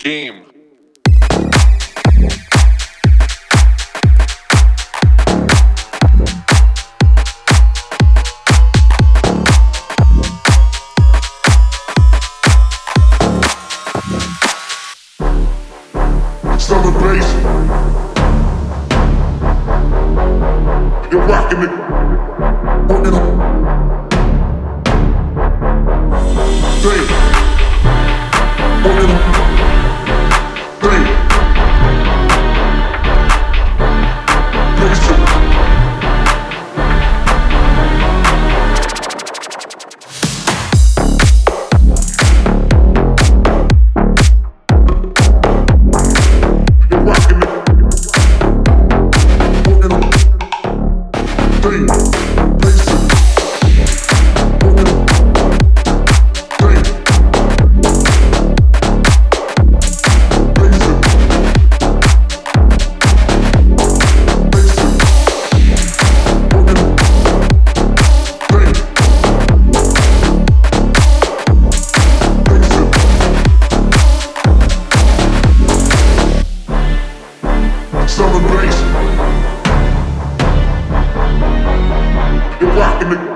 game. Celebration. You're rocking it. Working on. Three. Working on. Three. You're rocking it.